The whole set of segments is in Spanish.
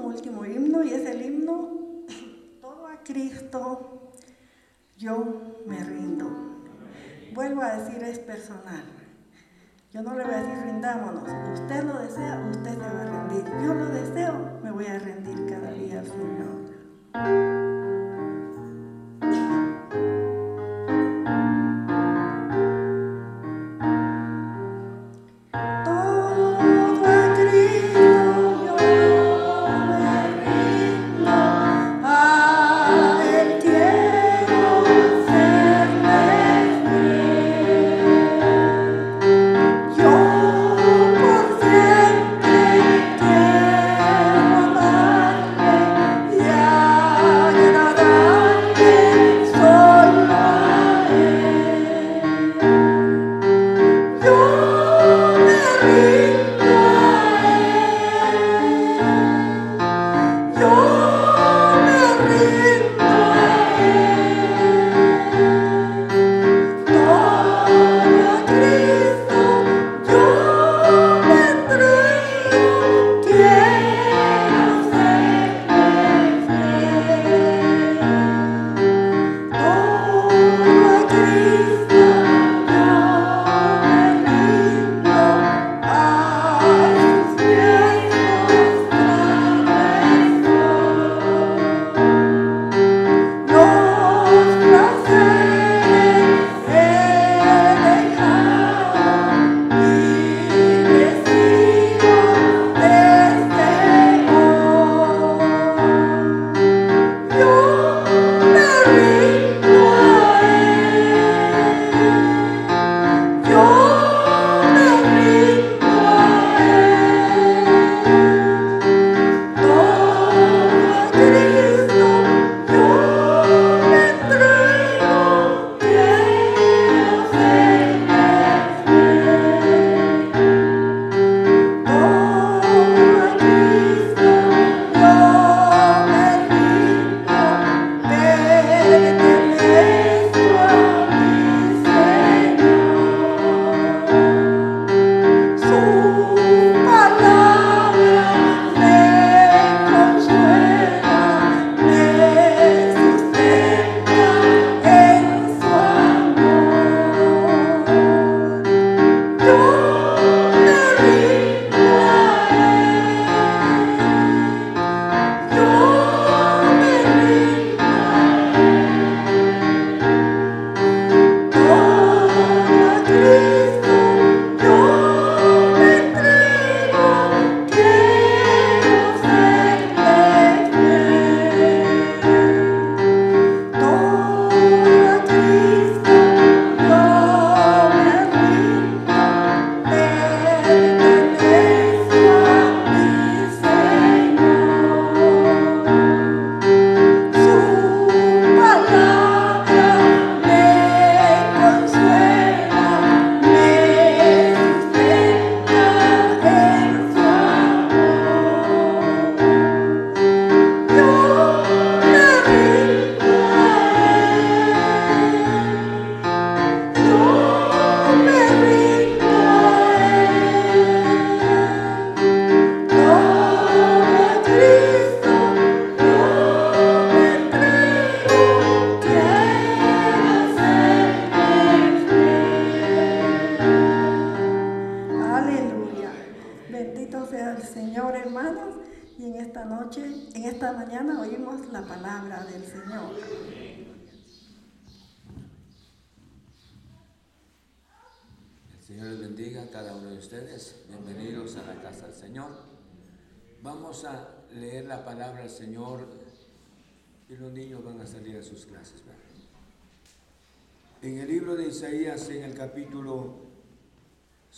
último himno y es el himno Todo a Cristo, yo me rindo. Vuelvo a decir, es personal. Yo no le voy a decir rindámonos. Usted lo desea, usted se va a rendir. Yo lo deseo, me voy a rendir cada día al Señor.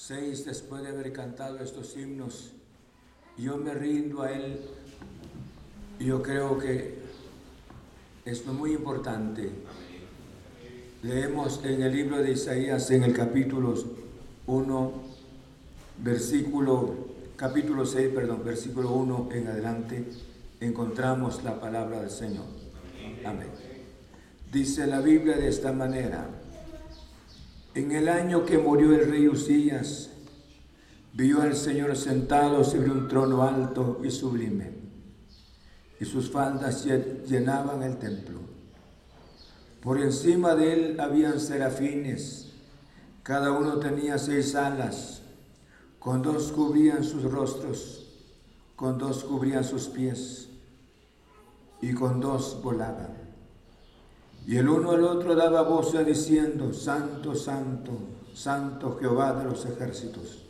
6, después de haber cantado estos himnos, yo me rindo a Él. Yo creo que es muy importante. Leemos en el libro de Isaías, en el capítulo 1, versículo, capítulo 6, perdón, versículo 1 en adelante, encontramos la palabra del Señor. Amén. Dice la Biblia de esta manera. En el año que murió el rey Usías, vio al Señor sentado sobre un trono alto y sublime, y sus faldas llenaban el templo. Por encima de él habían serafines, cada uno tenía seis alas, con dos cubrían sus rostros, con dos cubrían sus pies, y con dos volaban. Y el uno al otro daba voces diciendo, Santo, Santo, Santo Jehová de los ejércitos.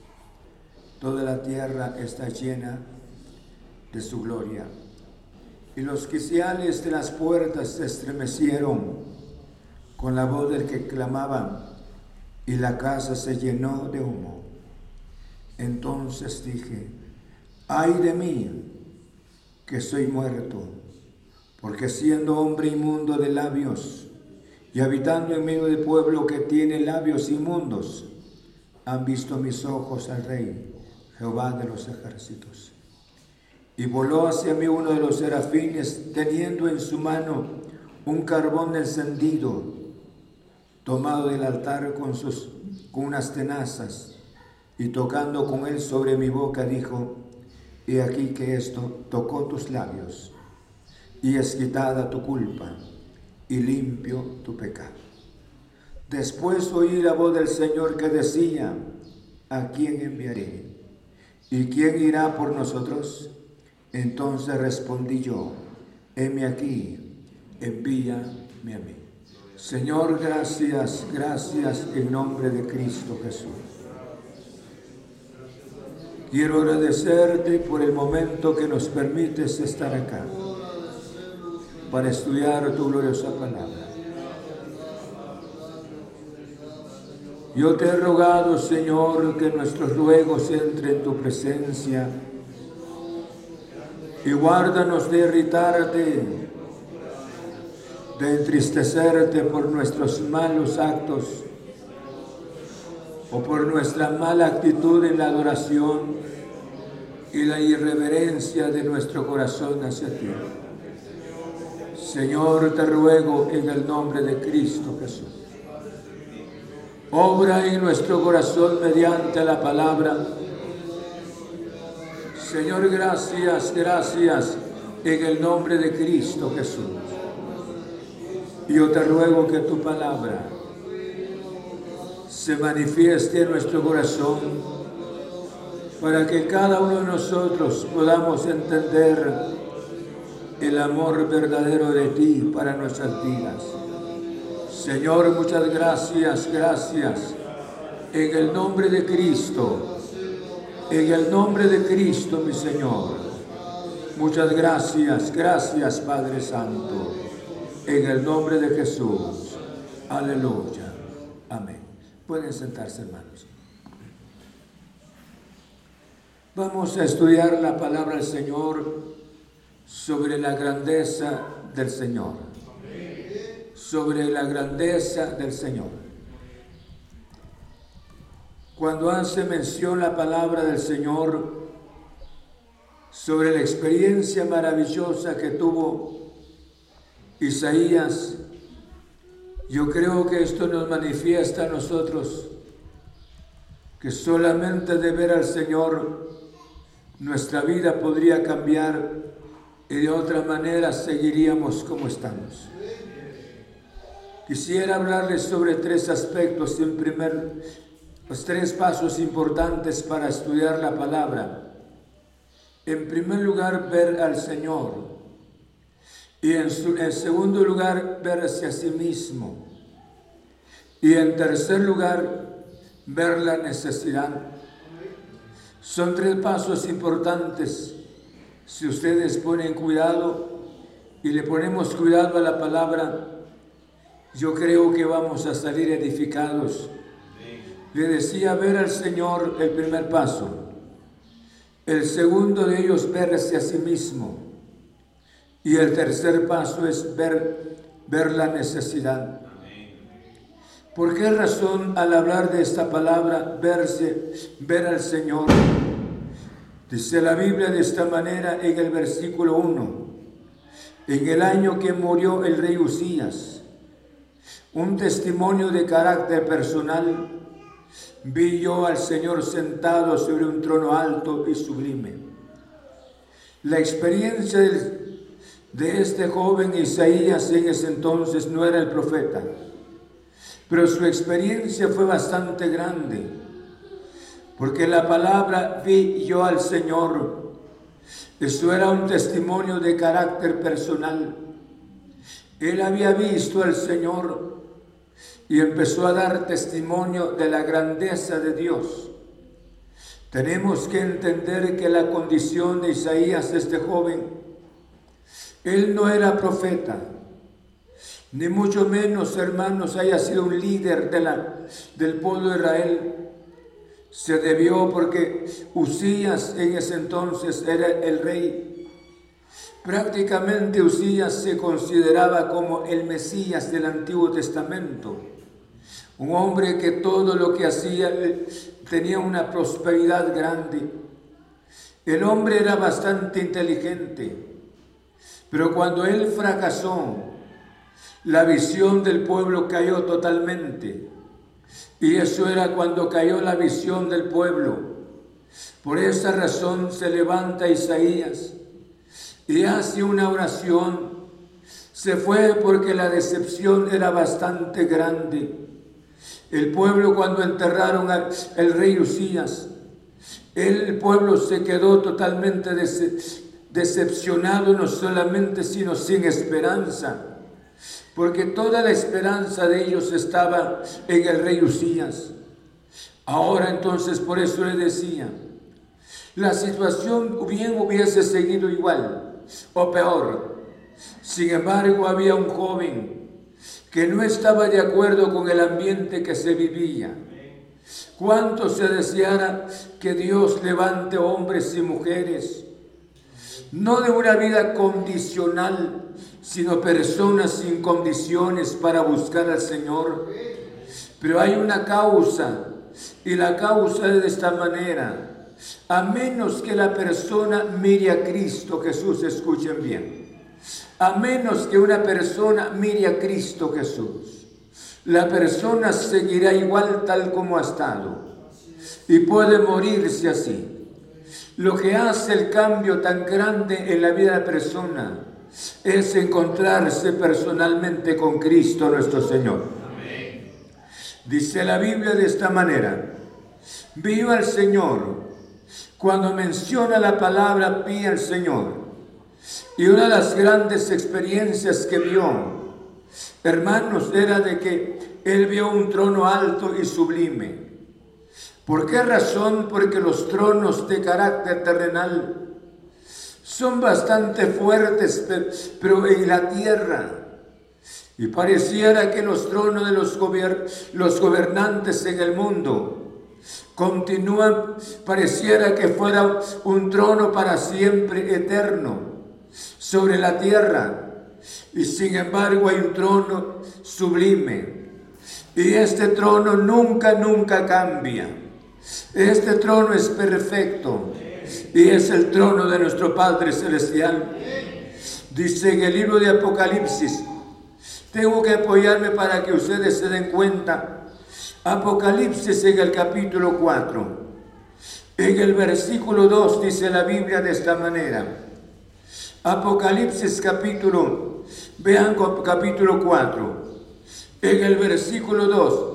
Toda la tierra está llena de su gloria. Y los quiciales de las puertas se estremecieron con la voz del que clamaban, y la casa se llenó de humo. Entonces dije, ay de mí, que soy muerto porque siendo hombre inmundo de labios y habitando en medio de pueblo que tiene labios inmundos, han visto mis ojos al Rey, Jehová de los ejércitos. Y voló hacia mí uno de los serafines, teniendo en su mano un carbón encendido, tomado del altar con, sus, con unas tenazas, y tocando con él sobre mi boca, dijo, He aquí que esto tocó tus labios y es quitada tu culpa y limpio tu pecado. Después oí la voz del Señor que decía, ¿a quién enviaré? ¿Y quién irá por nosotros? Entonces respondí yo, heme aquí, envíame a mí. Señor, gracias, gracias en nombre de Cristo Jesús. Quiero agradecerte por el momento que nos permites estar acá para estudiar tu gloriosa palabra. Yo te he rogado, Señor, que nuestros ruegos entren en tu presencia y guárdanos de irritarte, de entristecerte por nuestros malos actos o por nuestra mala actitud en la adoración y la irreverencia de nuestro corazón hacia ti. Señor, te ruego en el nombre de Cristo Jesús. Obra en nuestro corazón mediante la palabra. Señor, gracias, gracias en el nombre de Cristo Jesús. Yo te ruego que tu palabra se manifieste en nuestro corazón para que cada uno de nosotros podamos entender el amor verdadero de ti para nuestras vidas. Señor, muchas gracias, gracias. En el nombre de Cristo, en el nombre de Cristo, mi Señor. Muchas gracias, gracias, Padre Santo. En el nombre de Jesús. Aleluya. Amén. Pueden sentarse, hermanos. Vamos a estudiar la palabra del Señor sobre la grandeza del Señor. Sobre la grandeza del Señor. Cuando hace mención la palabra del Señor sobre la experiencia maravillosa que tuvo Isaías, yo creo que esto nos manifiesta a nosotros que solamente de ver al Señor nuestra vida podría cambiar y de otra manera seguiríamos como estamos. Quisiera hablarles sobre tres aspectos. En primer, los tres pasos importantes para estudiar la palabra. En primer lugar, ver al Señor. Y en, en segundo lugar, verse a sí mismo. Y en tercer lugar, ver la necesidad. Son tres pasos importantes si ustedes ponen cuidado y le ponemos cuidado a la palabra, yo creo que vamos a salir edificados. Le decía ver al Señor el primer paso. El segundo de ellos, verse a sí mismo. Y el tercer paso es ver, ver la necesidad. ¿Por qué razón al hablar de esta palabra, verse, ver al Señor? Dice la Biblia de esta manera en el versículo 1. en el año que murió el rey Usías, un testimonio de carácter personal, vi yo al Señor sentado sobre un trono alto y sublime. La experiencia de este joven Isaías en ese entonces no era el profeta, pero su experiencia fue bastante grande, porque la palabra vi yo al Señor esto era un testimonio de carácter personal. Él había visto al Señor y empezó a dar testimonio de la grandeza de Dios. Tenemos que entender que la condición de Isaías, este joven, él no era profeta, ni mucho menos, hermanos, haya sido un líder de la, del pueblo de Israel se debió porque Usías en ese entonces era el rey. Prácticamente Usías se consideraba como el Mesías del Antiguo Testamento. Un hombre que todo lo que hacía eh, tenía una prosperidad grande. El hombre era bastante inteligente, pero cuando él fracasó, la visión del pueblo cayó totalmente. Y eso era cuando cayó la visión del pueblo. Por esa razón se levanta Isaías y hace una oración. Se fue porque la decepción era bastante grande. El pueblo cuando enterraron al rey Usías, el pueblo se quedó totalmente decepcionado, no solamente, sino sin esperanza porque toda la esperanza de ellos estaba en el rey Usías. Ahora entonces por eso le decía, la situación bien hubiese seguido igual o peor. Sin embargo, había un joven que no estaba de acuerdo con el ambiente que se vivía. Cuánto se deseara que Dios levante hombres y mujeres, no de una vida condicional, sino personas sin condiciones para buscar al Señor. Pero hay una causa, y la causa es de esta manera. A menos que la persona mire a Cristo Jesús, escuchen bien. A menos que una persona mire a Cristo Jesús, la persona seguirá igual tal como ha estado y puede morirse así. Lo que hace el cambio tan grande en la vida de la persona es encontrarse personalmente con Cristo nuestro Señor. Dice la Biblia de esta manera, viva el Señor. Cuando menciona la palabra vi al Señor, y una de las grandes experiencias que vio, hermanos, era de que él vio un trono alto y sublime. ¿Por qué razón? Porque los tronos de carácter terrenal son bastante fuertes, pero en la tierra. Y pareciera que los tronos de los, los gobernantes en el mundo continúan, pareciera que fuera un trono para siempre eterno sobre la tierra. Y sin embargo hay un trono sublime. Y este trono nunca, nunca cambia. Este trono es perfecto y es el trono de nuestro Padre Celestial. Dice en el libro de Apocalipsis, tengo que apoyarme para que ustedes se den cuenta. Apocalipsis en el capítulo 4. En el versículo 2 dice la Biblia de esta manera. Apocalipsis capítulo, vean capítulo 4. En el versículo 2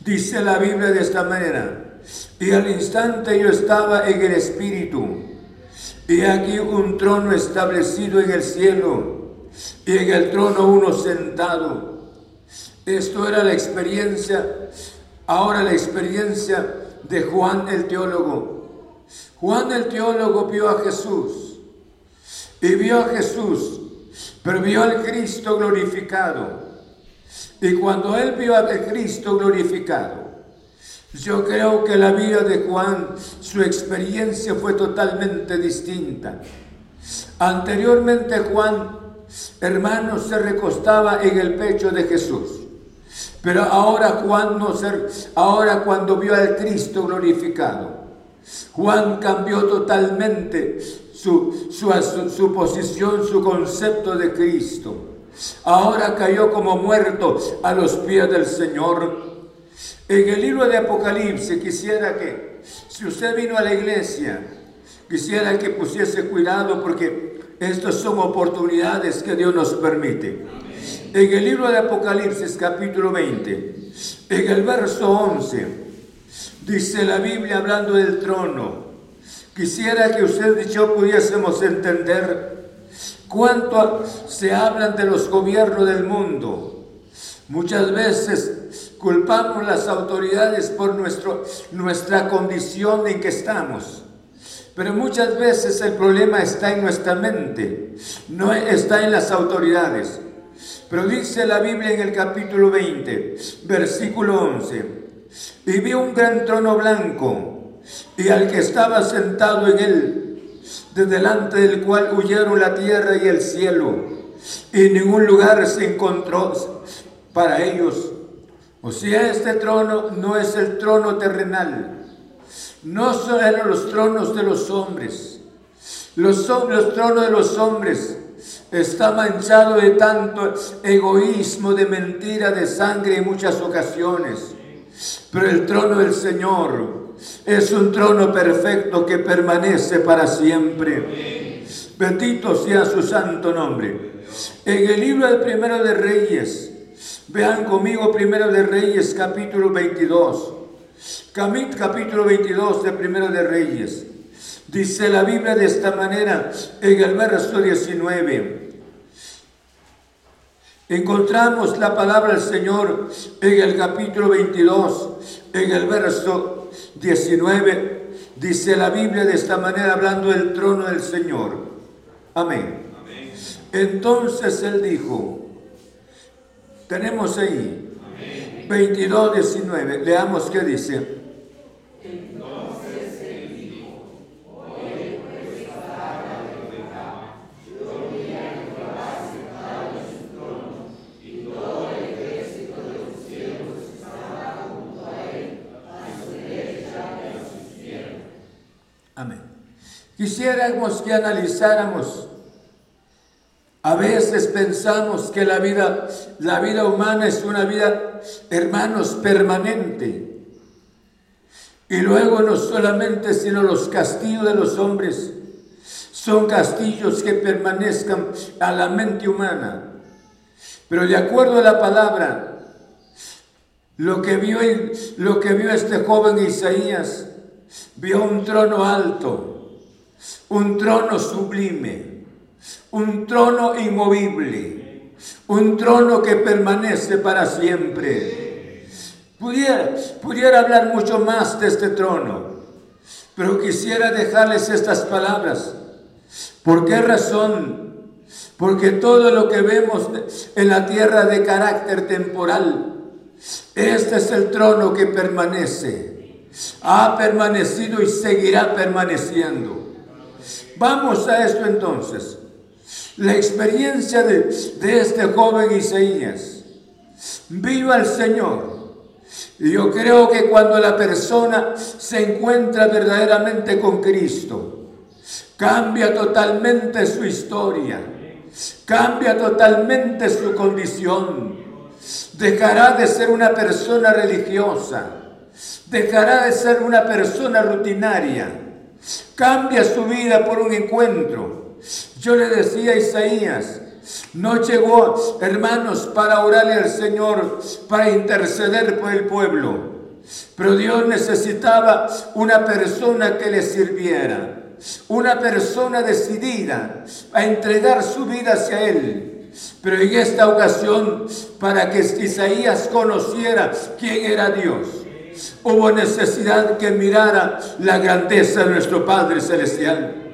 dice la Biblia de esta manera. Y al instante yo estaba en el Espíritu, y aquí un trono establecido en el cielo, y en el trono uno sentado. Esto era la experiencia, ahora la experiencia de Juan el teólogo. Juan el teólogo vio a Jesús, y vio a Jesús, pero vio al Cristo glorificado. Y cuando él vio al Cristo glorificado, yo creo que la vida de Juan, su experiencia fue totalmente distinta. Anteriormente Juan, hermano, se recostaba en el pecho de Jesús. Pero ahora Juan no se, ahora cuando vio al Cristo glorificado, Juan cambió totalmente su, su, su, posición, su concepto de Cristo. Ahora cayó como muerto a los pies del Señor. En el libro de Apocalipsis quisiera que, si usted vino a la iglesia, quisiera que pusiese cuidado porque estas son oportunidades que Dios nos permite. En el libro de Apocalipsis capítulo 20, en el verso 11, dice la Biblia hablando del trono. Quisiera que usted y yo pudiésemos entender cuánto se hablan de los gobiernos del mundo. Muchas veces culpamos las autoridades por nuestro, nuestra condición en que estamos. Pero muchas veces el problema está en nuestra mente, no está en las autoridades. Pero dice la Biblia en el capítulo 20, versículo 11, y vi un gran trono blanco y al que estaba sentado en él, de delante del cual huyeron la tierra y el cielo, y ningún lugar se encontró para ellos. O sea, este trono no es el trono terrenal, no son los tronos de los hombres. Los, los tronos de los hombres está manchado de tanto egoísmo, de mentira, de sangre en muchas ocasiones. Pero el trono del Señor es un trono perfecto que permanece para siempre. Bendito sea su santo nombre. En el libro del primero de Reyes, vean conmigo primero de Reyes capítulo 22. Capítulo 22 de primero de Reyes. Dice la Biblia de esta manera en el verso 19. Encontramos la palabra del Señor en el capítulo 22, en el verso 19. Dice la Biblia de esta manera hablando del trono del Señor. Amén. Entonces él dijo, tenemos ahí 22, 19. Leamos qué dice. Quisiéramos que analizáramos. Pensamos que la vida, la vida humana es una vida, hermanos, permanente. Y luego no solamente, sino los castillos de los hombres son castillos que permanezcan a la mente humana. Pero de acuerdo a la palabra, lo que vio, lo que vio este joven Isaías, vio un trono alto un trono sublime, un trono inmovible, un trono que permanece para siempre. Pudiera, pudiera hablar mucho más de este trono, pero quisiera dejarles estas palabras. ¿Por qué razón? Porque todo lo que vemos en la tierra de carácter temporal, este es el trono que permanece. Ha permanecido y seguirá permaneciendo. Vamos a esto entonces. La experiencia de, este joven Isaías. Viva el Señor. Yo creo que cuando la persona se encuentra verdaderamente con Cristo, cambia totalmente su historia, cambia totalmente su condición, dejará de ser una persona religiosa, dejará de ser una persona rutinaria Cambia su vida por un encuentro. Yo le decía a Isaías, no llegó, hermanos, para orarle al Señor, para interceder por el pueblo. Pero Dios necesitaba una persona que le sirviera, una persona decidida a entregar su vida hacia Él. Pero en esta ocasión, para que Isaías conociera quién era Dios, hubo necesidad que mirara la grandeza de nuestro Padre Celestial.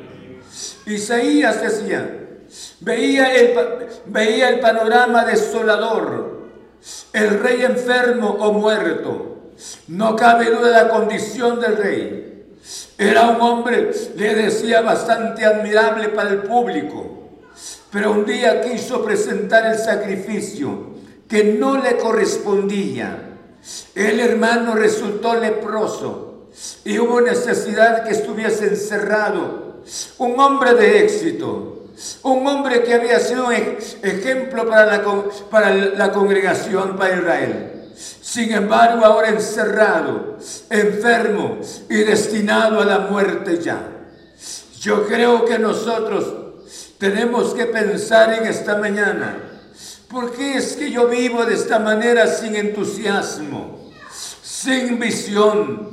Isaías decía, veía el, veía el panorama desolador, el rey enfermo o muerto. No cabe duda de la condición del rey. Era un hombre, le decía, bastante admirable para el público, pero un día quiso presentar el sacrificio que no le correspondía el hermano resultó leproso y hubo necesidad que estuviese encerrado. Un hombre de éxito, un hombre que había sido ejemplo para la, para la congregación, para Israel. Sin embargo, ahora encerrado, enfermo y destinado a la muerte ya. Yo creo que nosotros tenemos que pensar en esta mañana, ¿por qué es que yo vivo de esta manera sin entusiasmo, sin visión?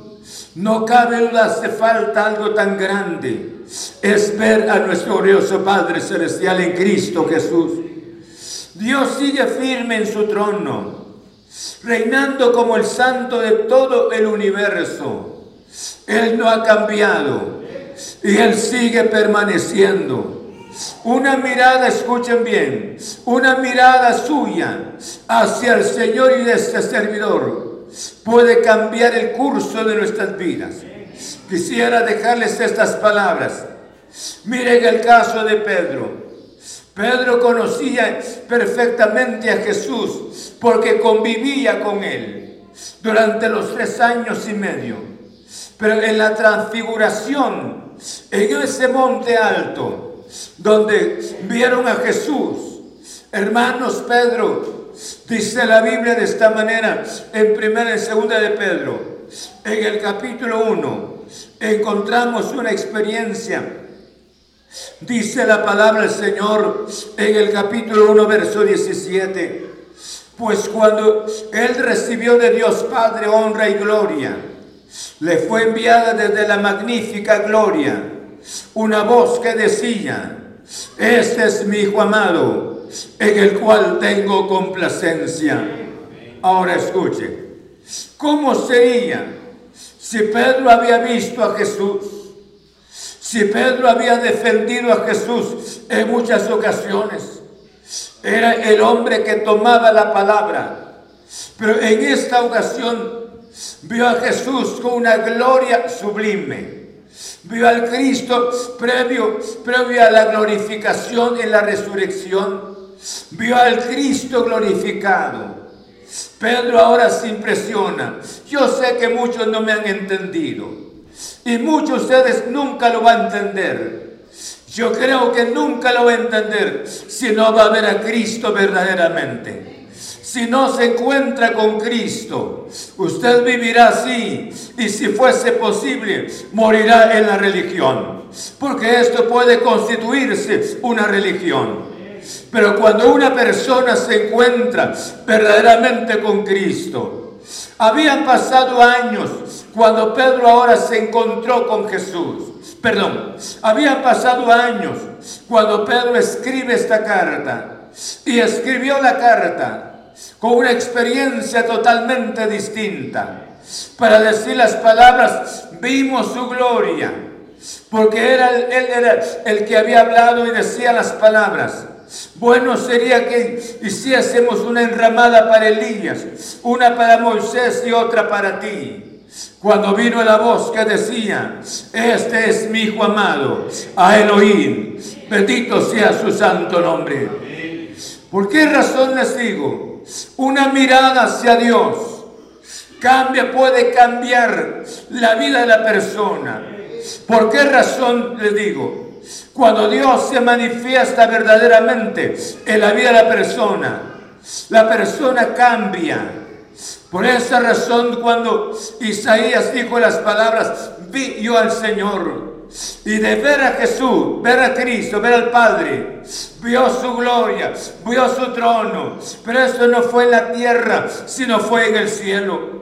No cabe duda, hace falta algo tan grande. Es ver a nuestro glorioso Padre Celestial en Cristo Jesús. Dios sigue firme en su trono, reinando como el santo de todo el universo. Él no ha cambiado y Él sigue permaneciendo. Una mirada, escuchen bien, una mirada suya hacia el Señor y de este servidor puede cambiar el curso de nuestras vidas. Quisiera dejarles estas palabras. Miren el caso de Pedro. Pedro conocía perfectamente a Jesús porque convivía con él durante los tres años y medio. Pero en la transfiguración, en ese monte alto, donde vieron a Jesús, hermanos Pedro, dice la Biblia de esta manera, en primera y segunda de Pedro, en el capítulo 1, encontramos una experiencia. Dice la palabra del Señor en el capítulo 1, verso 17. Pues cuando Él recibió de Dios Padre honra y gloria, le fue enviada desde la magnífica gloria una voz que decía, este es mi Hijo amado, en el cual tengo complacencia. Ahora escuche, ¿cómo sería si Pedro había visto a Jesús? Si Pedro había defendido a Jesús en muchas ocasiones, era el hombre que tomaba la palabra, pero en esta ocasión vio a Jesús con una gloria sublime. Vio al Cristo previo, previo a la glorificación en la resurrección. Vio al Cristo glorificado. Pedro ahora se impresiona. Yo sé que muchos no me han entendido. Y muchos de ustedes nunca lo van a entender. Yo creo que nunca lo va a entender si no va a ver a Cristo verdaderamente si no se encuentra con Cristo, usted vivirá así y si fuese posible, morirá en la religión. Porque esto puede constituirse una religión. Pero cuando una persona se encuentra verdaderamente con Cristo, habían pasado años cuando Pedro ahora se encontró con Jesús. Perdón, habían pasado años cuando Pedro escribe esta carta. Y escribió la carta con una experiencia totalmente distinta. Para decir las palabras, vimos su gloria, porque era, él era el que había hablado y decía las palabras. Bueno sería que hiciésemos una enramada para Elías, una para Moisés y otra para ti. Cuando vino la voz que decía, este es mi hijo amado, a Elohim, bendito sea su santo nombre. ¿Por qué razón les digo? Una mirada hacia Dios cambia, puede cambiar la vida de la persona. ¿Por qué razón les digo? Cuando Dios se manifiesta verdaderamente en la vida de la persona, la persona cambia. Por esa razón cuando Isaías dijo las palabras, vi yo al Señor y de ver a Jesús, ver a Cristo, ver al Padre, vio su gloria, vio su trono. Pero eso no fue en la tierra, sino fue en el cielo.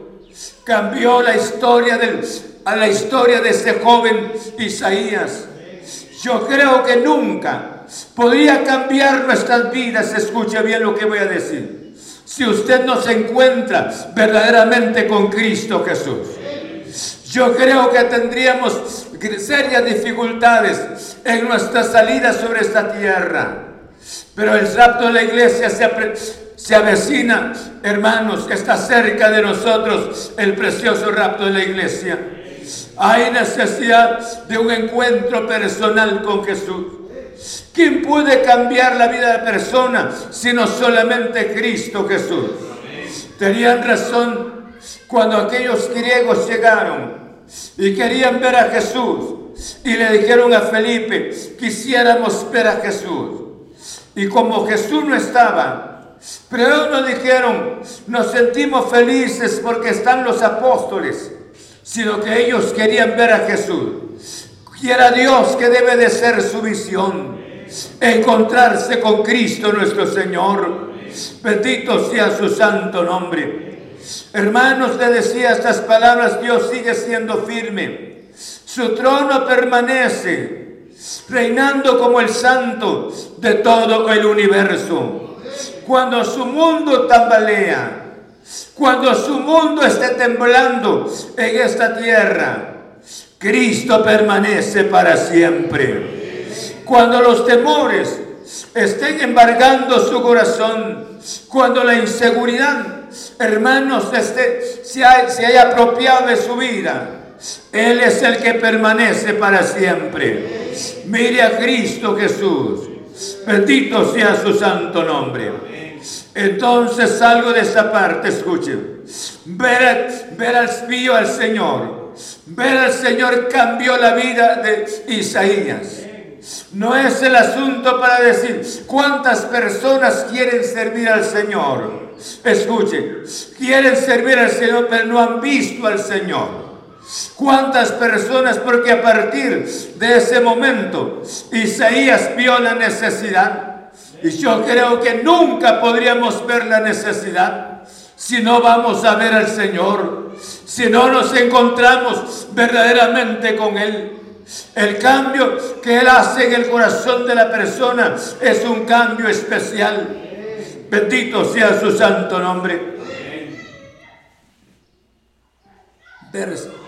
Cambió la historia del, a la historia de ese joven Isaías. Yo creo que nunca podría cambiar nuestras vidas. Escuche bien lo que voy a decir. Si usted no se encuentra verdaderamente con Cristo Jesús. Yo creo que tendríamos serias dificultades en nuestra salida sobre esta tierra. Pero el rapto de la iglesia se, se avecina, hermanos, está cerca de nosotros el precioso rapto de la iglesia. Hay necesidad de un encuentro personal con Jesús. ¿Quién puede cambiar la vida de la persona sino solamente Cristo Jesús? Tenían razón cuando aquellos griegos llegaron y querían ver a Jesús. Y le dijeron a Felipe, quisiéramos ver a Jesús. Y como Jesús no estaba, pero ellos nos dijeron, nos sentimos felices porque están los apóstoles, sino que ellos querían ver a Jesús. Quiera Dios que debe de ser su visión, encontrarse con Cristo nuestro Señor. Bendito sea su santo nombre. Hermanos, le decía estas palabras, Dios sigue siendo firme. Su trono permanece reinando como el santo de todo el universo. Cuando su mundo tambalea, cuando su mundo esté temblando en esta tierra, Cristo permanece para siempre. Cuando los temores estén embargando su corazón, cuando la inseguridad, hermanos, esté, se, se haya apropiado de su vida, Él es el que permanece para siempre. Mire a Cristo Jesús. Bendito sea su santo nombre. Entonces salgo de esta parte, escuchen. Ver, ver al al Señor. Ver al Señor cambió la vida de Isaías. No es el asunto para decir cuántas personas quieren servir al Señor. Escuchen, quieren servir al Señor, pero no han visto al Señor. ¿Cuántas personas? Porque a partir de ese momento Isaías vio la necesidad. Y yo creo que nunca podríamos ver la necesidad si no vamos a ver al Señor, si no nos encontramos verdaderamente con Él. El cambio que Él hace en el corazón de la persona es un cambio especial. Bendito sea su santo nombre. Verso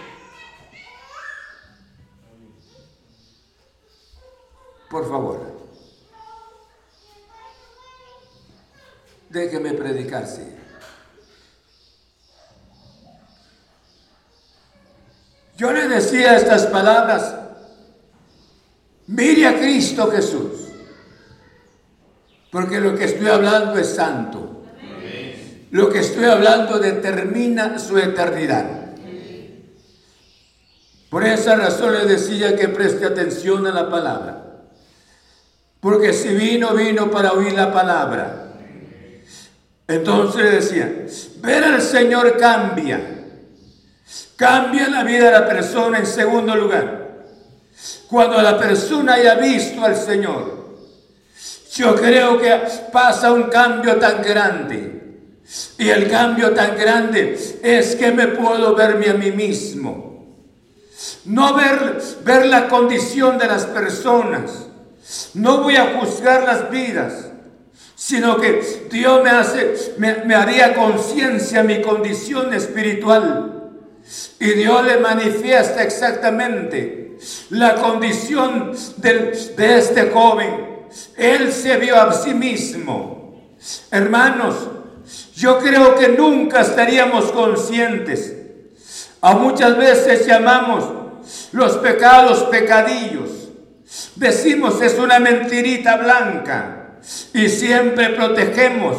Por favor, déjeme predicar, sí. Yo le decía estas palabras, mire a Cristo Jesús, porque lo que estoy hablando es santo. Lo que estoy hablando determina su eternidad. Por esa razón le decía que preste atención a la palabra. Porque si vino, vino para oír la palabra. Entonces decía, ver al Señor cambia. Cambia la vida de la persona en segundo lugar. Cuando la persona haya visto al Señor, yo creo que pasa un cambio tan grande. Y el cambio tan grande es que me puedo verme a mí mismo. No ver, ver la condición de las personas no voy a juzgar las vidas, sino que Dios me, hace, me, haría conciencia mi condición espiritual. Y Dios le manifiesta exactamente la condición de, de este joven. Él se vio a sí mismo. Hermanos, yo creo que nunca estaríamos conscientes. A muchas veces llamamos los pecados pecadillos. Decimos es una mentirita blanca y siempre protegemos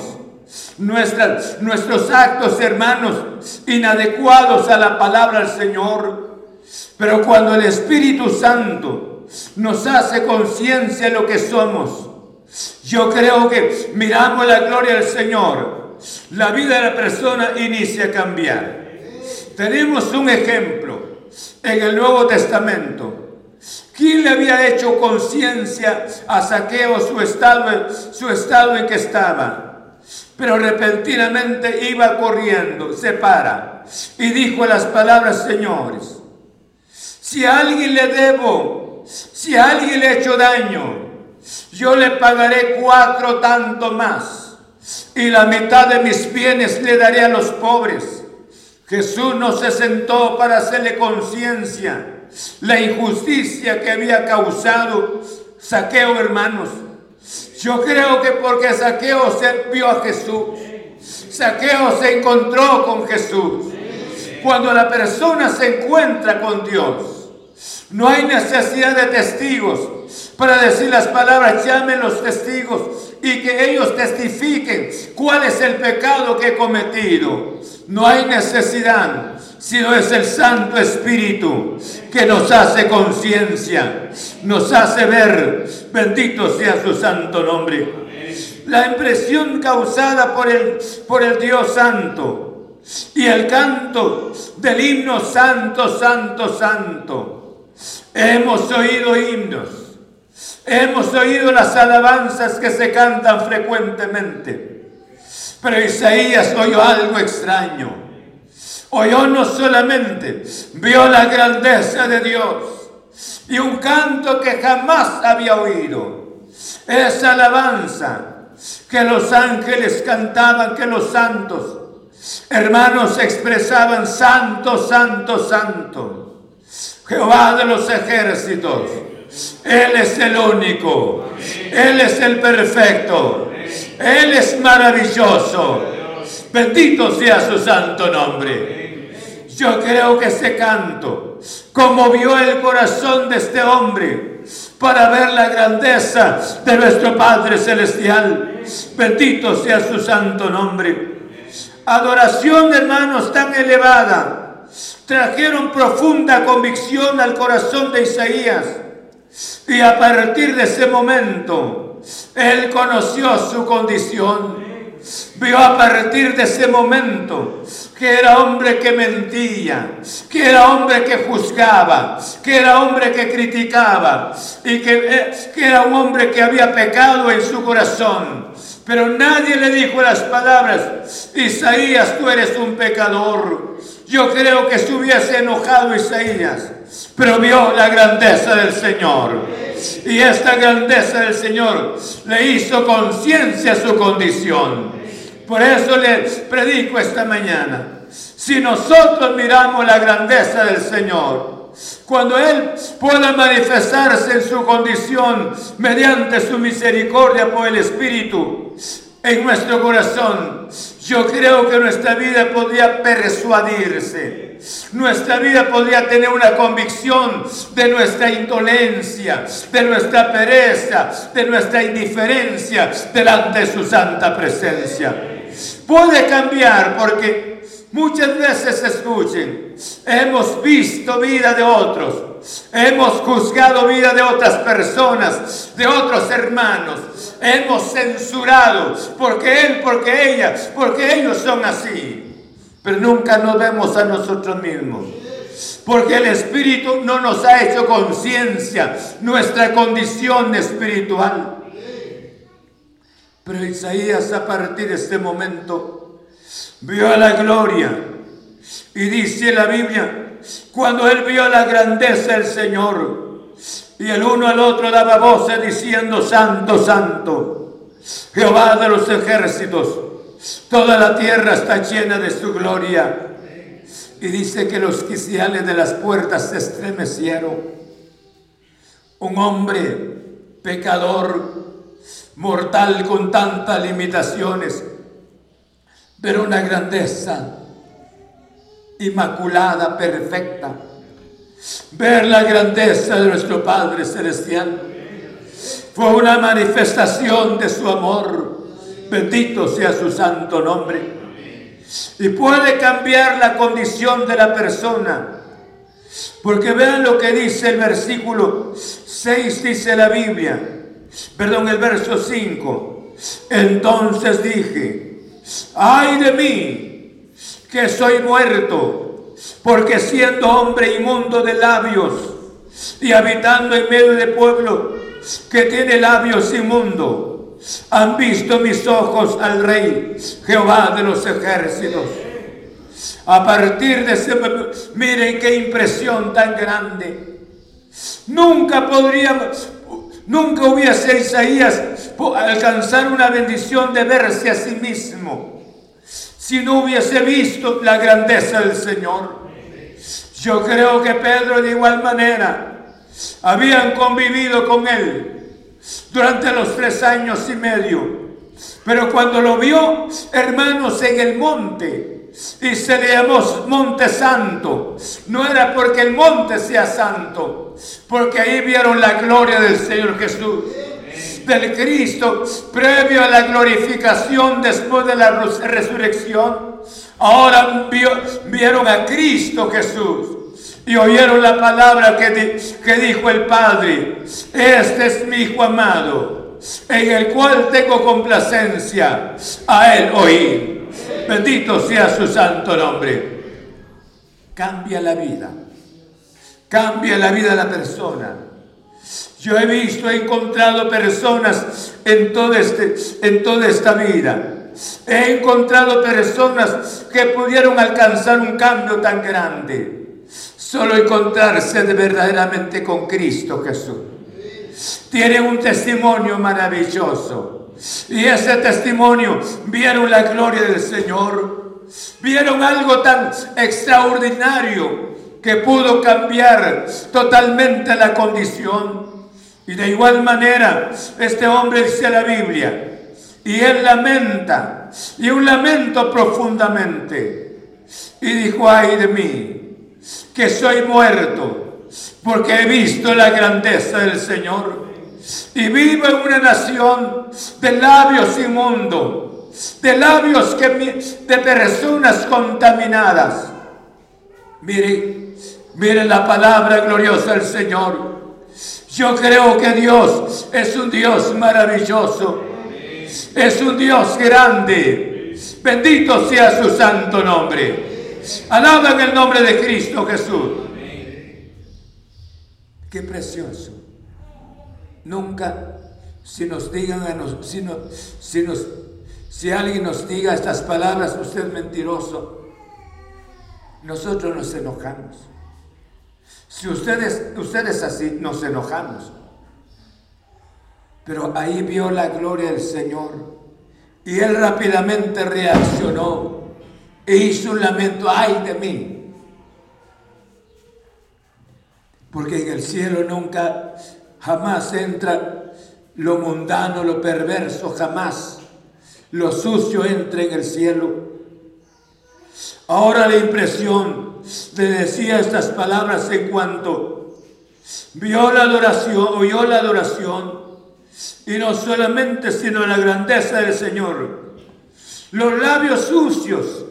nuestras, nuestros actos, hermanos, inadecuados a la palabra del Señor. Pero cuando el Espíritu Santo nos hace conciencia de lo que somos, yo creo que miramos la gloria del Señor, la vida de la persona inicia a cambiar. Tenemos un ejemplo en el Nuevo Testamento ¿Quién le había hecho conciencia a Saqueo su estado, en que estaba? Pero repentinamente iba corriendo, se para y dijo las palabras, señores, si a alguien le debo, si a alguien le he hecho daño, yo le pagaré cuatro tanto más y la mitad de mis bienes le daré a los pobres. Jesús no se sentó para hacerle conciencia la injusticia que había causado Saqueo, hermanos. Yo creo que porque Saqueo se vio a Jesús, Saqueo se encontró con Jesús. Cuando la persona se encuentra con Dios, no hay necesidad de testigos para decir las palabras, llamen los testigos y que ellos testifiquen cuál es el pecado que he cometido. No hay necesidad, sino es el Santo Espíritu que nos hace conciencia, nos hace ver, bendito sea su santo nombre. La impresión causada por el, por el Dios Santo y el canto del himno Santo, Santo, Santo. Hemos oído himnos, hemos oído las alabanzas que se cantan frecuentemente. Pero Isaías oyó algo extraño. Oyó no solamente, vio la grandeza de Dios y un canto que jamás había oído. Esa alabanza que los ángeles cantaban, que los santos hermanos expresaban, santo, santo, santo. Jehová de los ejércitos. Él es el único. Él es el perfecto. Él es maravilloso. Bendito sea su santo nombre. Yo creo que ese canto conmovió el corazón de este hombre para ver la grandeza de nuestro Padre Celestial. Bendito sea su santo nombre. Adoración, hermanos, tan elevada. Trajeron profunda convicción al corazón de Isaías. Y a partir de ese momento, él conoció su condición. Vio a partir de ese momento que era hombre que mentía, que era hombre que juzgaba, que era hombre que criticaba y que, eh, era un hombre que había pecado en su corazón. Pero nadie le dijo las palabras, Isaías, tú eres un pecador. Yo creo que se hubiese enojado Isaías, pero vio la grandeza del Señor. Y esta grandeza del Señor le hizo conciencia su condición. Por eso les predico esta mañana. Si nosotros miramos la grandeza del Señor, cuando Él pueda manifestarse en su condición mediante su misericordia por el Espíritu en nuestro corazón, yo creo que nuestra vida podría persuadirse nuestra vida podría tener una convicción de nuestra indolencia, de nuestra pereza, de nuestra indiferencia delante de su santa presencia. Puede cambiar porque muchas veces escuchen, hemos visto vida de otros, hemos juzgado vida de otras personas, de otros hermanos, hemos censurado porque él, porque ella, porque ellos son así. Pero nunca nos vemos a nosotros mismos. Porque el Espíritu no nos ha hecho conciencia nuestra condición espiritual. Pero Isaías a partir de este momento vio la gloria. Y dice la Biblia, cuando él vio la grandeza del Señor, y el uno al otro daba voces diciendo, Santo, Santo, Jehová de los ejércitos, Toda la tierra está llena de su gloria. Y dice que los quiciales de las puertas se estremecieron. Un hombre pecador, mortal con tantas limitaciones, pero una grandeza inmaculada, perfecta. Ver la grandeza de nuestro Padre Celestial fue una manifestación de su amor Bendito sea su santo nombre. Y puede cambiar la condición de la persona. Porque vean lo que dice el versículo 6, dice la Biblia. Perdón, el verso 5. Entonces dije, ay de mí, que soy muerto, porque siendo hombre inmundo de labios y habitando en medio de pueblo que tiene labios inmundos, han visto mis ojos al Rey, Jehová de los ejércitos. A partir de ese, miren qué impresión tan grande. Nunca podríamos, nunca hubiese Isaías alcanzar una bendición de verse a sí mismo si no hubiese visto la grandeza del Señor. Yo creo que Pedro de igual manera habían convivido con él durante los tres años y medio. Pero cuando lo vio, hermanos, en el monte, y se le llamó Monte Santo, no era porque el monte sea santo, porque ahí vieron la gloria del Señor Jesús. del Cristo previo a la glorificación después de la resurrección. Ahora vieron a Cristo Jesús y oyeron la palabra que, que dijo el Padre. Este es mi Hijo amado, en el cual tengo complacencia a Él oír. Bendito sea su santo nombre. Cambia la vida. Cambia la vida de la persona. Yo he visto, he encontrado personas en, todo este, en toda esta vida. He encontrado personas que pudieron alcanzar un cambio tan grande Solo encontrarse de verdaderamente con Cristo Jesús. Tienen un testimonio maravilloso. Y ese testimonio vieron la gloria del Señor. Vieron algo tan extraordinario que pudo cambiar totalmente la condición. Y de igual manera, este hombre dice la Biblia, y él lamenta, y un lamento profundamente. Y dijo, ay de mí, que soy muerto, porque he visto la grandeza del Señor. Y vivo en una nación de labios inmundos, de labios que, de personas contaminadas. Mire, mire la palabra gloriosa del Señor. Yo creo que Dios es un Dios maravilloso. Es un Dios grande. Bendito sea su santo nombre. Alaban el nombre de Cristo Jesús. Qué precioso. Nunca, si nos digan a nos, si, nos, si alguien nos diga estas palabras, usted es mentiroso, nosotros nos enojamos. Si ustedes, ustedes así, nos enojamos. Pero ahí vio la gloria del Señor y él rápidamente reaccionó e hizo un lamento, ay de mí. Porque en el cielo nunca, jamás entra lo mundano, lo perverso, jamás. Lo sucio entra en el cielo. Ahora la impresión le decía estas palabras en cuanto vio la adoración, oyó la adoración, y no solamente, sino la grandeza del Señor. Los labios sucios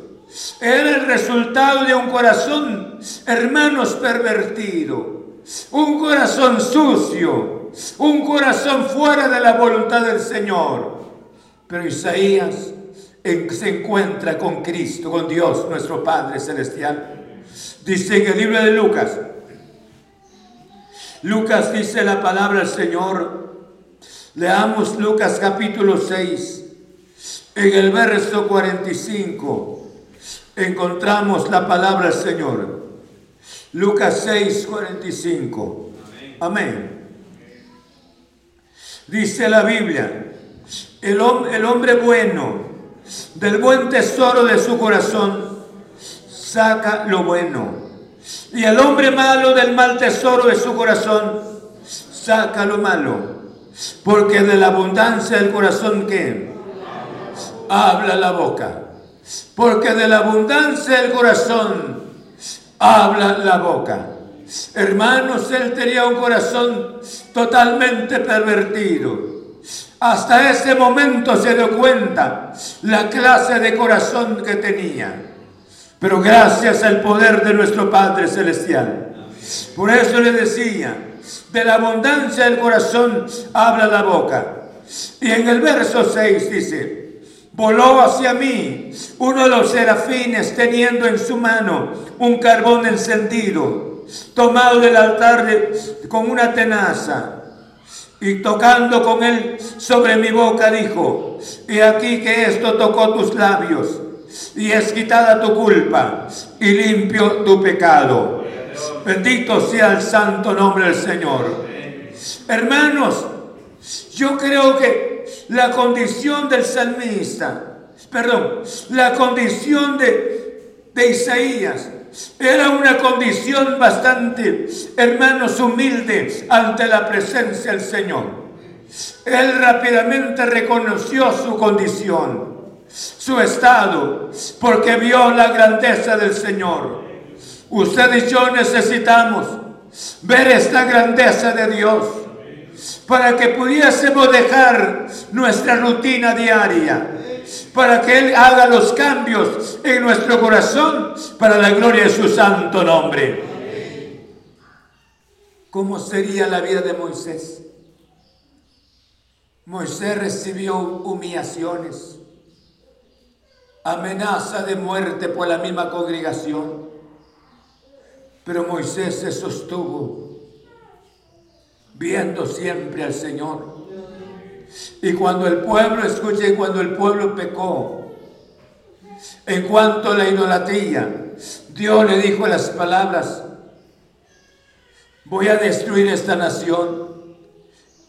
era el resultado de un corazón, hermanos, pervertido, un corazón sucio, un corazón fuera de la voluntad del Señor. Pero Isaías se encuentra con Cristo, con Dios, nuestro Padre Celestial. Dice en el libro de Lucas, Lucas dice la palabra del Señor. Leamos Lucas capítulo 6, en el verso 45 encontramos la palabra del Señor. Lucas 6, 45. Amén. Dice la Biblia, el, el hombre bueno, del buen tesoro de su corazón, saca lo bueno. Y el hombre malo del mal tesoro de su corazón, saca lo malo. Porque de la abundancia del corazón que habla la boca porque de la abundancia del corazón habla la boca. Hermanos, él tenía un corazón totalmente pervertido. Hasta ese momento se dio cuenta la clase de corazón que tenía. Pero gracias al poder de nuestro Padre Celestial. Por eso le decía, de la abundancia del corazón habla la boca. Y en el verso 6 dice, voló hacia mí uno de los serafines teniendo en su mano un carbón encendido, tomado del altar con una tenaza. Y tocando con él sobre mi boca dijo, y aquí que esto tocó tus labios, y es quitada tu culpa, y limpio tu pecado. Bendito sea el santo nombre del Señor. Hermanos, yo creo que la condición del salmista, perdón, la condición de, Isaías, era una condición bastante, hermanos, humilde ante la presencia del Señor. Él rápidamente reconoció su condición, su estado, porque vio la grandeza del Señor. Usted y yo necesitamos ver esta grandeza de Dios para que pudiésemos dejar nuestra rutina diaria, para que Él haga los cambios en nuestro corazón para la gloria de su santo nombre. ¿Cómo sería la vida de Moisés? Moisés recibió humillaciones, amenaza de muerte por la misma congregación, pero Moisés se sostuvo viendo siempre al Señor. Y cuando el pueblo, escuche, cuando el pueblo pecó, en cuanto a la idolatría, Dios le dijo las palabras, voy a destruir esta nación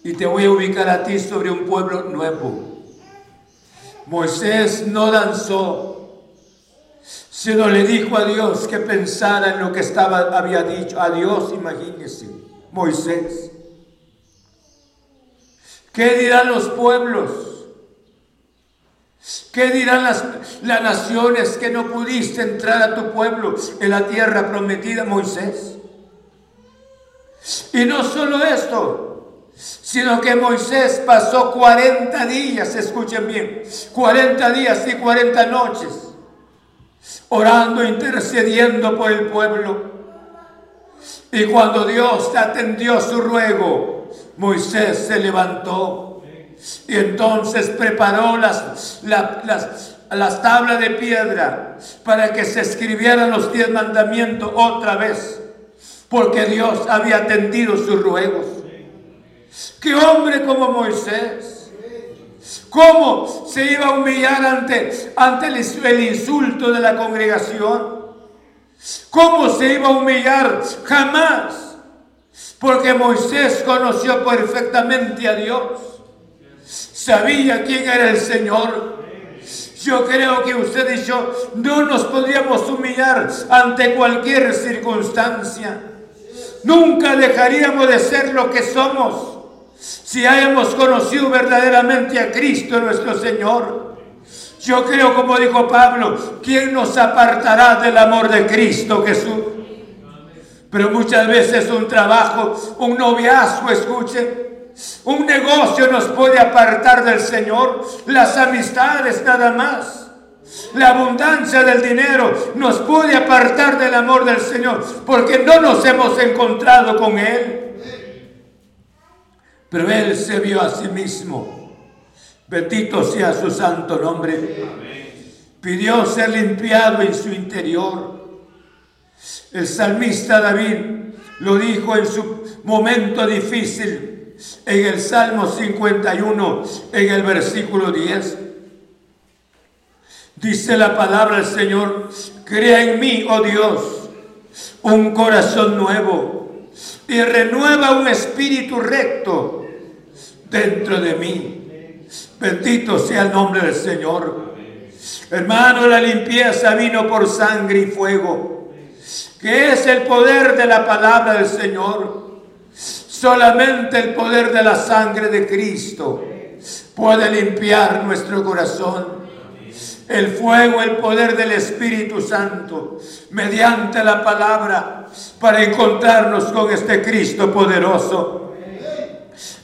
y te voy a ubicar a ti sobre un pueblo nuevo. Moisés no danzó, sino le dijo a Dios que pensara en lo que estaba, había dicho. A Dios, imagínese, Moisés. ¿Qué dirán los pueblos? ¿Qué dirán las, las naciones que no pudiste entrar a tu pueblo en la tierra prometida, Moisés? Y no solo esto, sino que Moisés pasó 40 días, escuchen bien, 40 días y 40 noches, orando, intercediendo por el pueblo. Y cuando Dios atendió su ruego, Moisés se levantó y entonces preparó las, las, las tablas de piedra para que se escribieran los diez mandamientos otra vez porque Dios había atendido sus ruegos. ¿Qué hombre como Moisés? ¿Cómo se iba a humillar ante, ante el, el insulto de la congregación? ¿Cómo se iba a humillar? Jamás. Porque Moisés conoció perfectamente a Dios. Sabía quién era el Señor. Yo creo que usted y yo no nos podríamos humillar ante cualquier circunstancia. Nunca dejaríamos de ser lo que somos si hayamos conocido verdaderamente a Cristo nuestro Señor. Yo creo, como dijo Pablo, ¿quién nos apartará del amor de Cristo Jesús? Pero muchas veces un trabajo, un noviazgo, escuchen, un negocio nos puede apartar del Señor, las amistades nada más. La abundancia del dinero nos puede apartar del amor del Señor porque no nos hemos encontrado con Él. Pero Él se vio a sí mismo. Bendito sea su santo nombre. Pidió ser limpiado en su interior. El salmista David lo dijo en su momento difícil en el Salmo 51, en el versículo 10. Dice la palabra del Señor, crea en mí, oh Dios, un corazón nuevo y renueva un espíritu recto dentro de mí. Bendito sea el nombre del Señor. Hermano, la limpieza vino por sangre y fuego, que es el poder de la palabra del Señor. Solamente el poder de la sangre de Cristo puede limpiar nuestro corazón el fuego, el poder del Espíritu Santo, mediante la palabra, para encontrarnos con este Cristo poderoso.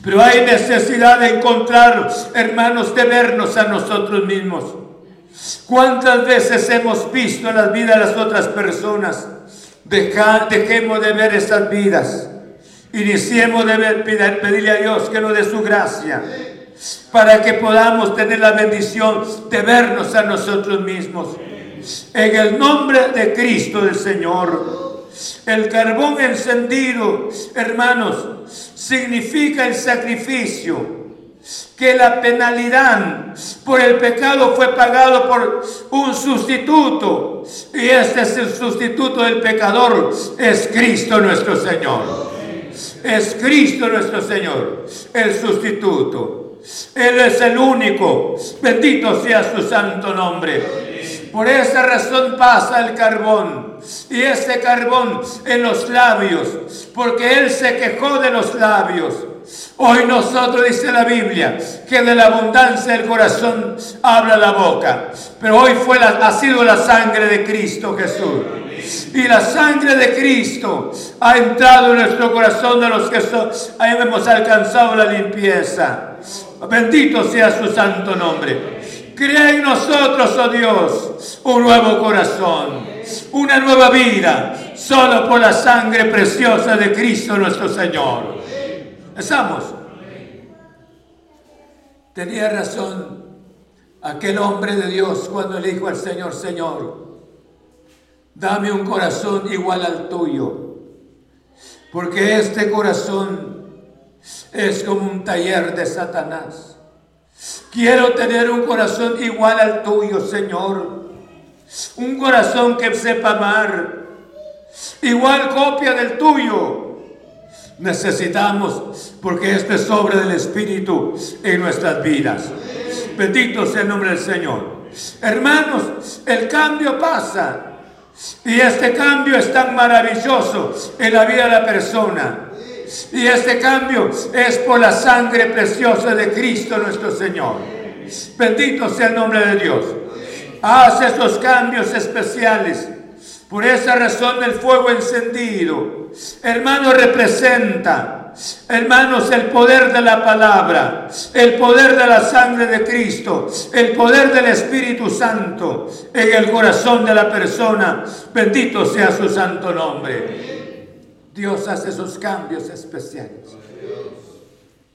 Pero hay necesidad de encontrar, hermanos, de vernos a nosotros mismos. ¿Cuántas veces hemos visto las vidas de las otras personas? Dejemos de ver esas vidas. Iniciemos de ver, pedirle a Dios que nos dé su gracia para que podamos tener la bendición de vernos a nosotros mismos. En el nombre de Cristo el Señor. El carbón encendido, hermanos, significa el sacrificio. Que la penalidad por el pecado fue pagado por un sustituto. Y este es el sustituto del pecador. Es Cristo nuestro Señor. Es Cristo nuestro Señor. El sustituto. Él es el único. Bendito sea su santo nombre. Por esa razón pasa el carbón. Y ese carbón en los labios. Porque Él se quejó de los labios. Hoy nosotros, dice la Biblia, que de la abundancia del corazón habla la boca. Pero hoy fue la, ha sido la sangre de Cristo Jesús. Y la sangre de Cristo ha entrado en nuestro corazón de los que hemos alcanzado la limpieza. Bendito sea su santo nombre. Crea en nosotros, oh Dios, un nuevo corazón, una nueva vida, solo por la sangre preciosa de Cristo nuestro Señor. ¿Estamos? Tenía razón aquel hombre de Dios cuando le dijo al Señor, Señor, dame un corazón igual al tuyo, porque este corazón es como un taller de Satanás. Quiero tener un corazón igual al tuyo, Señor. Un corazón que sepa amar. Igual copia del tuyo. Necesitamos, porque esto es obra del Espíritu en nuestras vidas. Bendito sea el nombre del Señor. Hermanos, el cambio pasa. Y este cambio es tan maravilloso en la vida de la persona y este cambio es por la sangre preciosa de Cristo nuestro Señor. Bendito sea el nombre de Dios. Hace estos cambios especiales. Por esa razón el fuego encendido, hermano, representa, hermanos, el poder de la palabra, el poder de la sangre de Cristo, el poder del Espíritu Santo en el corazón de la persona. Bendito sea su santo nombre. Dios hace esos cambios especiales.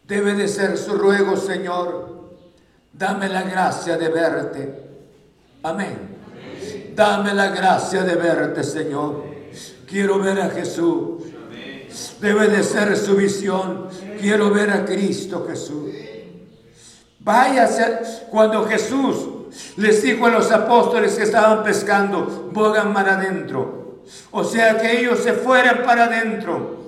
Debe de ser su ruego, Señor. Dame la gracia de verte. Amén. Dame la gracia de verte, Señor. Quiero ver a Jesús. Debe de ser su visión. Quiero ver a Cristo Jesús. Váyase cuando Jesús les dijo a los apóstoles que estaban pescando, bogan mar adentro. O sea, que ellos se fueran para adentro.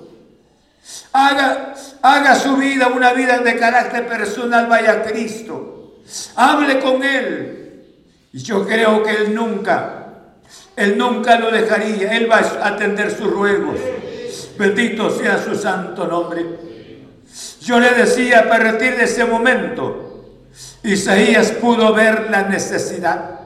Haga, haga su vida una vida de carácter personal, vaya a Cristo. Hable con Él. Y yo creo que Él nunca, Él nunca lo dejaría. Él va a atender sus ruegos. Bendito sea su santo nombre. Yo le decía a partir de ese momento, Isaías pudo ver la necesidad.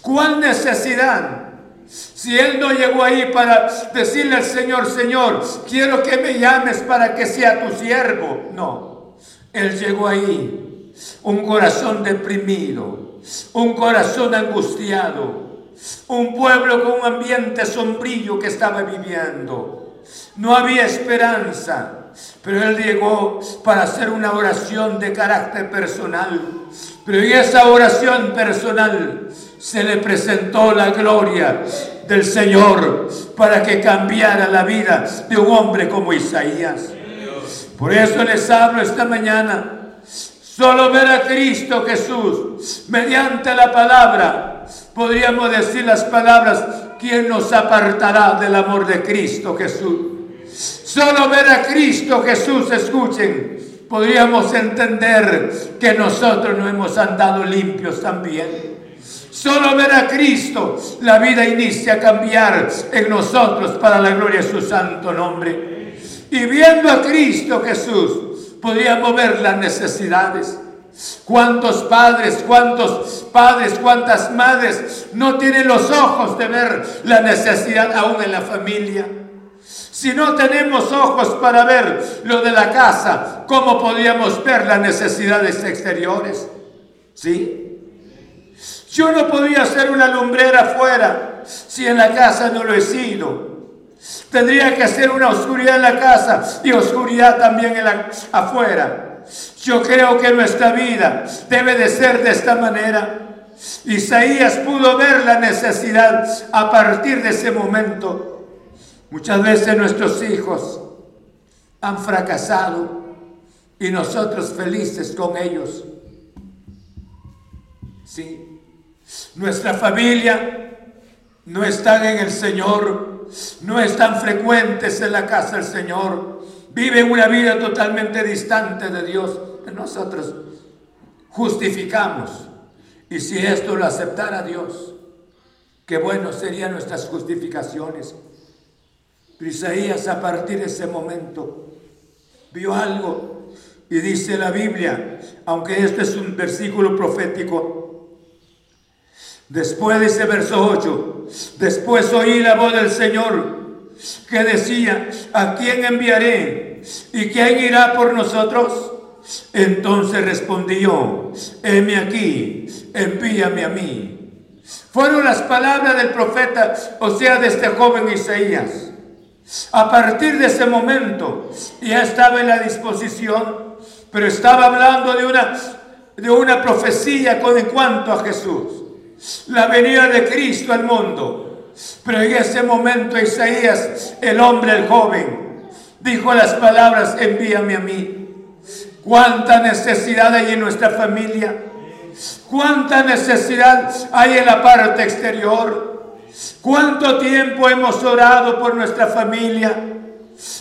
¿Cuál necesidad? Si él no llegó ahí para decirle al Señor, Señor, quiero que me llames para que sea tu siervo. No, él llegó ahí, un corazón deprimido, un corazón angustiado, un pueblo con un ambiente sombrío que estaba viviendo. No había esperanza, pero él llegó para hacer una oración de carácter personal. Pero en esa oración personal se le presentó la gloria del Señor para que cambiara la vida de un hombre como Isaías. Por eso les hablo esta mañana. Solo ver a Cristo Jesús mediante la palabra. Podríamos decir las palabras, ¿quién nos apartará del amor de Cristo Jesús? Solo ver a Cristo Jesús, escuchen, podríamos entender que nosotros no hemos andado limpios también. Solo ver a Cristo, la vida inicia a cambiar en nosotros para la gloria de su santo nombre. Y viendo a Cristo Jesús, podríamos ver las necesidades. ¿Cuántos padres, cuántos padres, cuántas madres no tienen los ojos de ver la necesidad aún en la familia? Si no tenemos ojos para ver lo de la casa, ¿cómo podríamos ver las necesidades exteriores? ¿Sí? Yo no podía ser una lumbrera afuera si en la casa no lo he sido. Tendría que hacer una oscuridad en la casa y oscuridad también en la, afuera. Yo creo que nuestra vida debe de ser de esta manera. Isaías pudo ver la necesidad a partir de ese momento. Muchas veces nuestros hijos han fracasado y nosotros felices con ellos. Sí, nuestra familia no están en el Señor, no están frecuentes en la casa del Señor, viven una vida totalmente distante de Dios. Nosotros justificamos. Y si esto lo aceptara Dios, qué bueno serían nuestras justificaciones. Isaías a partir de ese momento vio algo. Y dice la Biblia, aunque este es un versículo profético, después de ese verso 8, después oí la voz del Señor que decía, ¿a quién enviaré? ¿Y quién irá por nosotros? Entonces respondí yo, heme aquí, envíame a mí. Fueron las palabras del profeta, o sea, de este joven Isaías. A partir de ese momento ya estaba en la disposición, pero estaba hablando de una, de una profecía con en cuanto a Jesús, la venida de Cristo al mundo. Pero en ese momento Isaías, el hombre, el joven, dijo las palabras, envíame a mí. ¿Cuánta necesidad hay en nuestra familia? ¿Cuánta necesidad hay en la parte exterior? ¿Cuánto tiempo hemos orado por nuestra familia?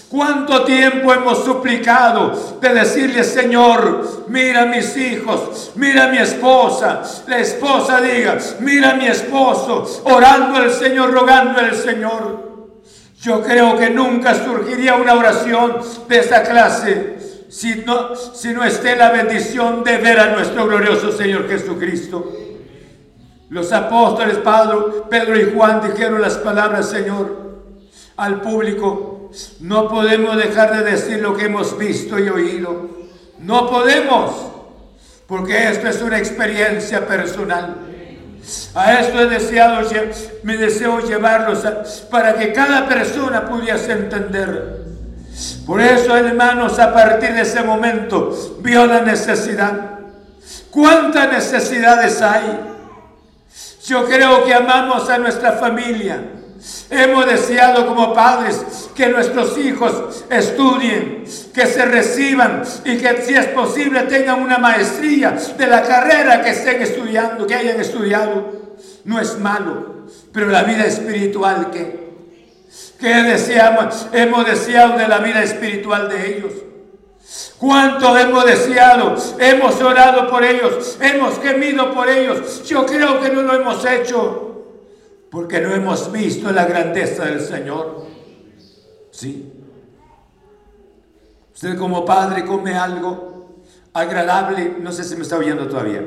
¿Cuánto tiempo hemos suplicado de decirle, Señor, mira a mis hijos, mira a mi esposa? La esposa diga, mira a mi esposo, orando al Señor, rogando al Señor. Yo creo que nunca surgiría una oración de esta clase si no, si no esté la bendición de ver a nuestro glorioso Señor Jesucristo. Los apóstoles Pedro, Pedro y Juan dijeron las palabras, Señor, al público. No podemos dejar de decir lo que hemos visto y oído. No podemos, porque esto es una experiencia personal. A esto he deseado, me deseo llevarlos para que cada persona pudiese entender por eso, hermanos, a partir de ese momento vio la necesidad. ¿Cuántas necesidades hay? Yo creo que amamos a nuestra familia. Hemos deseado como padres que nuestros hijos estudien, que se reciban y que si es posible tengan una maestría de la carrera que estén estudiando, que hayan estudiado. No es malo, pero la vida espiritual que ¿Qué deseamos? Hemos deseado de la vida espiritual de ellos. ¿Cuánto hemos deseado? Hemos orado por ellos, hemos gemido por ellos. Yo creo que no lo hemos hecho porque no hemos visto la grandeza del Señor. Sí. Usted como padre come algo agradable, no sé si me está oyendo todavía.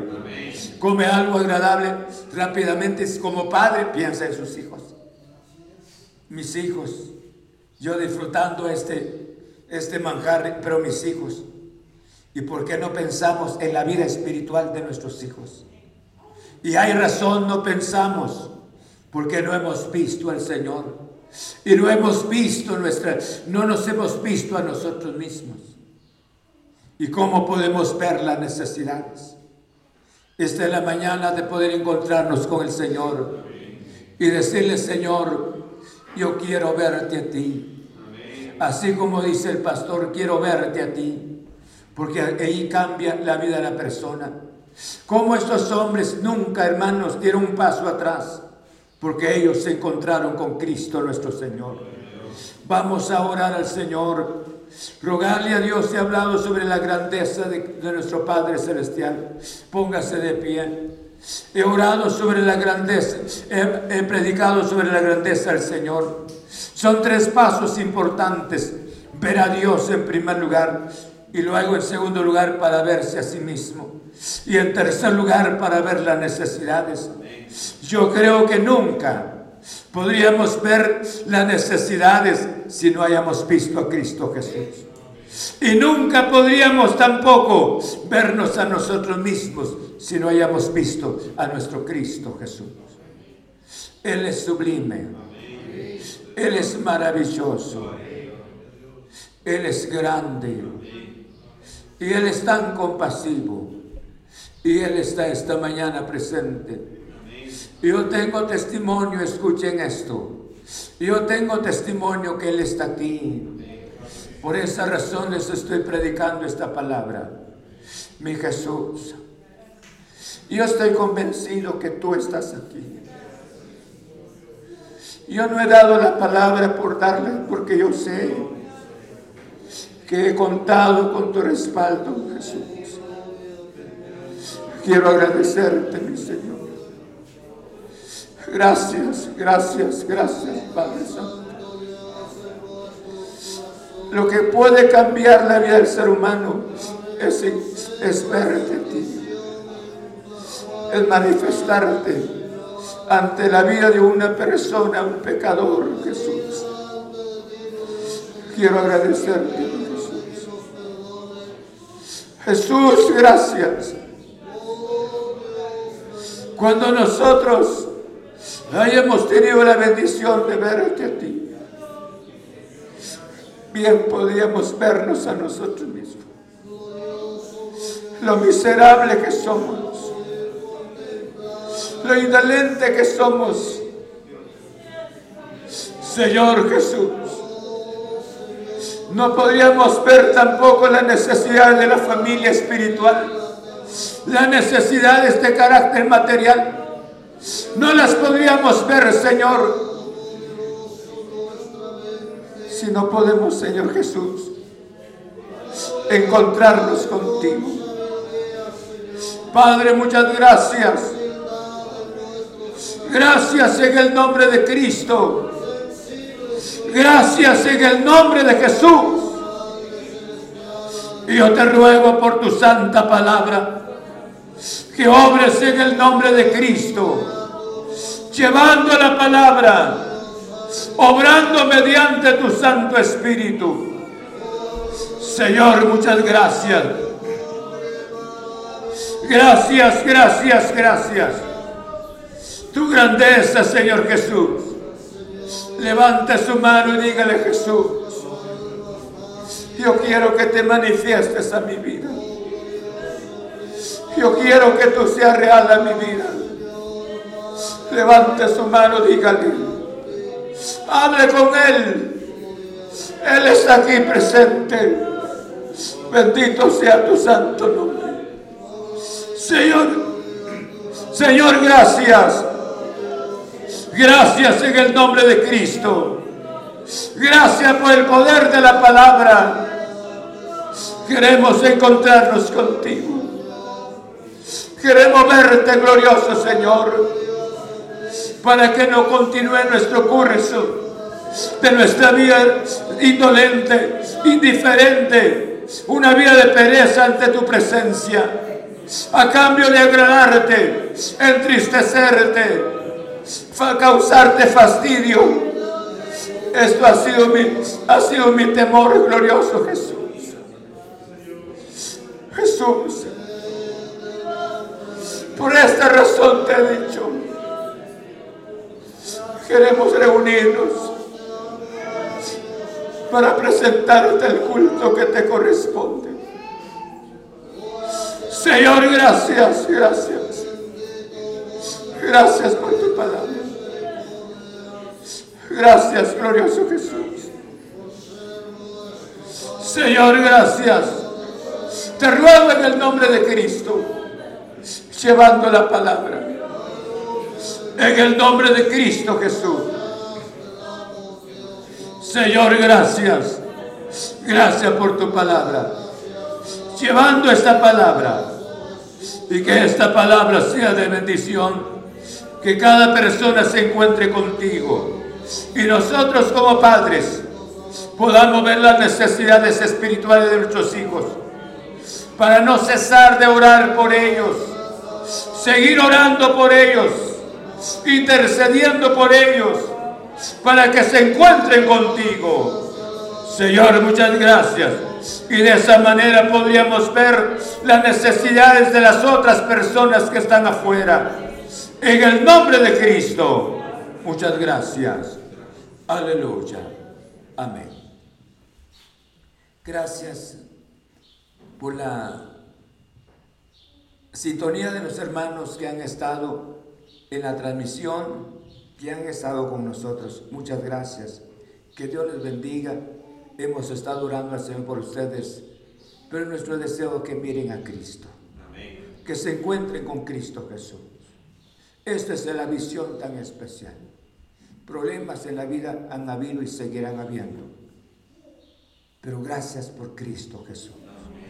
Come algo agradable, rápidamente como padre piensa en sus hijos mis hijos, yo disfrutando este, este manjar, pero mis hijos. ¿Y por qué no pensamos en la vida espiritual de nuestros hijos? Y hay razón, no pensamos, porque no hemos visto al Señor. Y no hemos visto nuestra, no nos hemos visto a nosotros mismos. ¿Y cómo podemos ver las necesidades? Esta es la mañana de poder encontrarnos con el Señor y decirle, Señor, yo quiero verte a ti. Así como dice el pastor, quiero verte a ti, porque ahí cambia la vida de la persona. Como estos hombres nunca, hermanos, dieron un paso atrás, porque ellos se encontraron con Cristo nuestro Señor. Vamos a orar al Señor, rogarle a Dios, he hablado sobre la grandeza de, nuestro Padre Celestial. Póngase de pie. He orado sobre la grandeza, he, predicado sobre la grandeza del Señor. Son tres pasos importantes. Ver a Dios en primer lugar y luego en segundo lugar para verse a sí mismo. Y en tercer lugar para ver las necesidades. Yo creo que nunca podríamos ver las necesidades si no hayamos visto a Cristo Jesús. Y nunca podríamos tampoco vernos a nosotros mismos si no hayamos visto a nuestro Cristo Jesús. Él es sublime. Él es maravilloso. Él es grande. Y Él es tan compasivo. Y Él está esta mañana presente. Yo tengo testimonio, escuchen esto. Yo tengo testimonio que Él está aquí. Por esa razón les estoy predicando esta palabra. Mi Jesús, yo estoy convencido que tú estás aquí. Yo no he dado la palabra por darle, porque yo sé que he contado con tu respaldo, Jesús. Quiero agradecerte, mi Señor. Gracias, gracias, gracias, Padre Santo. lo que puede cambiar la vida del ser humano es, es verte a ti, es manifestarte ante la vida de una persona, un pecador, Jesús. Quiero agradecerte. Jesús, gracias. Cuando nosotros hayamos tenido la bendición de verte a ti, bien podíamos vernos a nosotros mismos. Lo miserable que somos, lo indolente que somos. Señor Jesús, no podríamos ver tampoco la necesidad de la familia espiritual, las necesidades de carácter material. No las podríamos ver, Señor, si no podemos, Señor Jesús, encontrarnos contigo. Padre, muchas gracias. Gracias en el nombre de Cristo. Gracias en el nombre de Jesús. Y yo te ruego por tu santa palabra que obres en el nombre de Cristo, llevando la palabra, obrando mediante tu Santo Espíritu. Señor, muchas gracias. Gracias, gracias, gracias. Tu grandeza, Señor Jesús. Levante su mano y dígale Jesús, yo quiero que te manifiestes a mi vida. Yo quiero que tú seas real a mi vida. Levante su mano, dígale. Hable con Él. Él está aquí presente. Bendito sea tu santo nombre. Señor, Señor, gracias. Gracias en el nombre de Cristo. Gracias por el poder de la palabra. Queremos encontrarnos contigo. Queremos verte glorioso, Señor, para que no continúe nuestro curso de nuestra vida indolente, indiferente, una vida de pereza ante tu presencia, a cambio de agradarte, entristecerte, causarte fastidio. Esto ha sido mi, ha sido mi temor glorioso, Jesús. Jesús, por esta razón te he dicho, queremos reunirnos para presentarte el culto que te corresponde. Señor, gracias, gracias. Gracias por tu palabra. Gracias, glorioso Jesús. Señor, gracias. Te ruego en el nombre de Cristo llevando la palabra. En el nombre de Cristo Jesús. Señor, gracias. Gracias por tu palabra. Llevando esta palabra. Y que esta palabra sea de bendición. Que cada persona se encuentre contigo. Y nosotros como padres podamos ver las necesidades espirituales de nuestros hijos. Para no cesar de orar por ellos seguir orando por ellos, intercediendo por ellos, para que se encuentren contigo. Señor, muchas gracias. Y de esa manera podríamos ver las necesidades de las otras personas que están afuera. En el nombre de Cristo, muchas gracias. Aleluya. Amén. Gracias por la sintonía de los hermanos que han estado en la transmisión, que han estado con nosotros. Muchas gracias. Que Dios les bendiga. Hemos estado orando al Señor por ustedes, pero nuestro deseo es que miren a Cristo. Que se encuentren con Cristo Jesús. Esta es la visión tan especial. Problemas en la vida han habido y seguirán habiendo. Pero gracias por Cristo Jesús.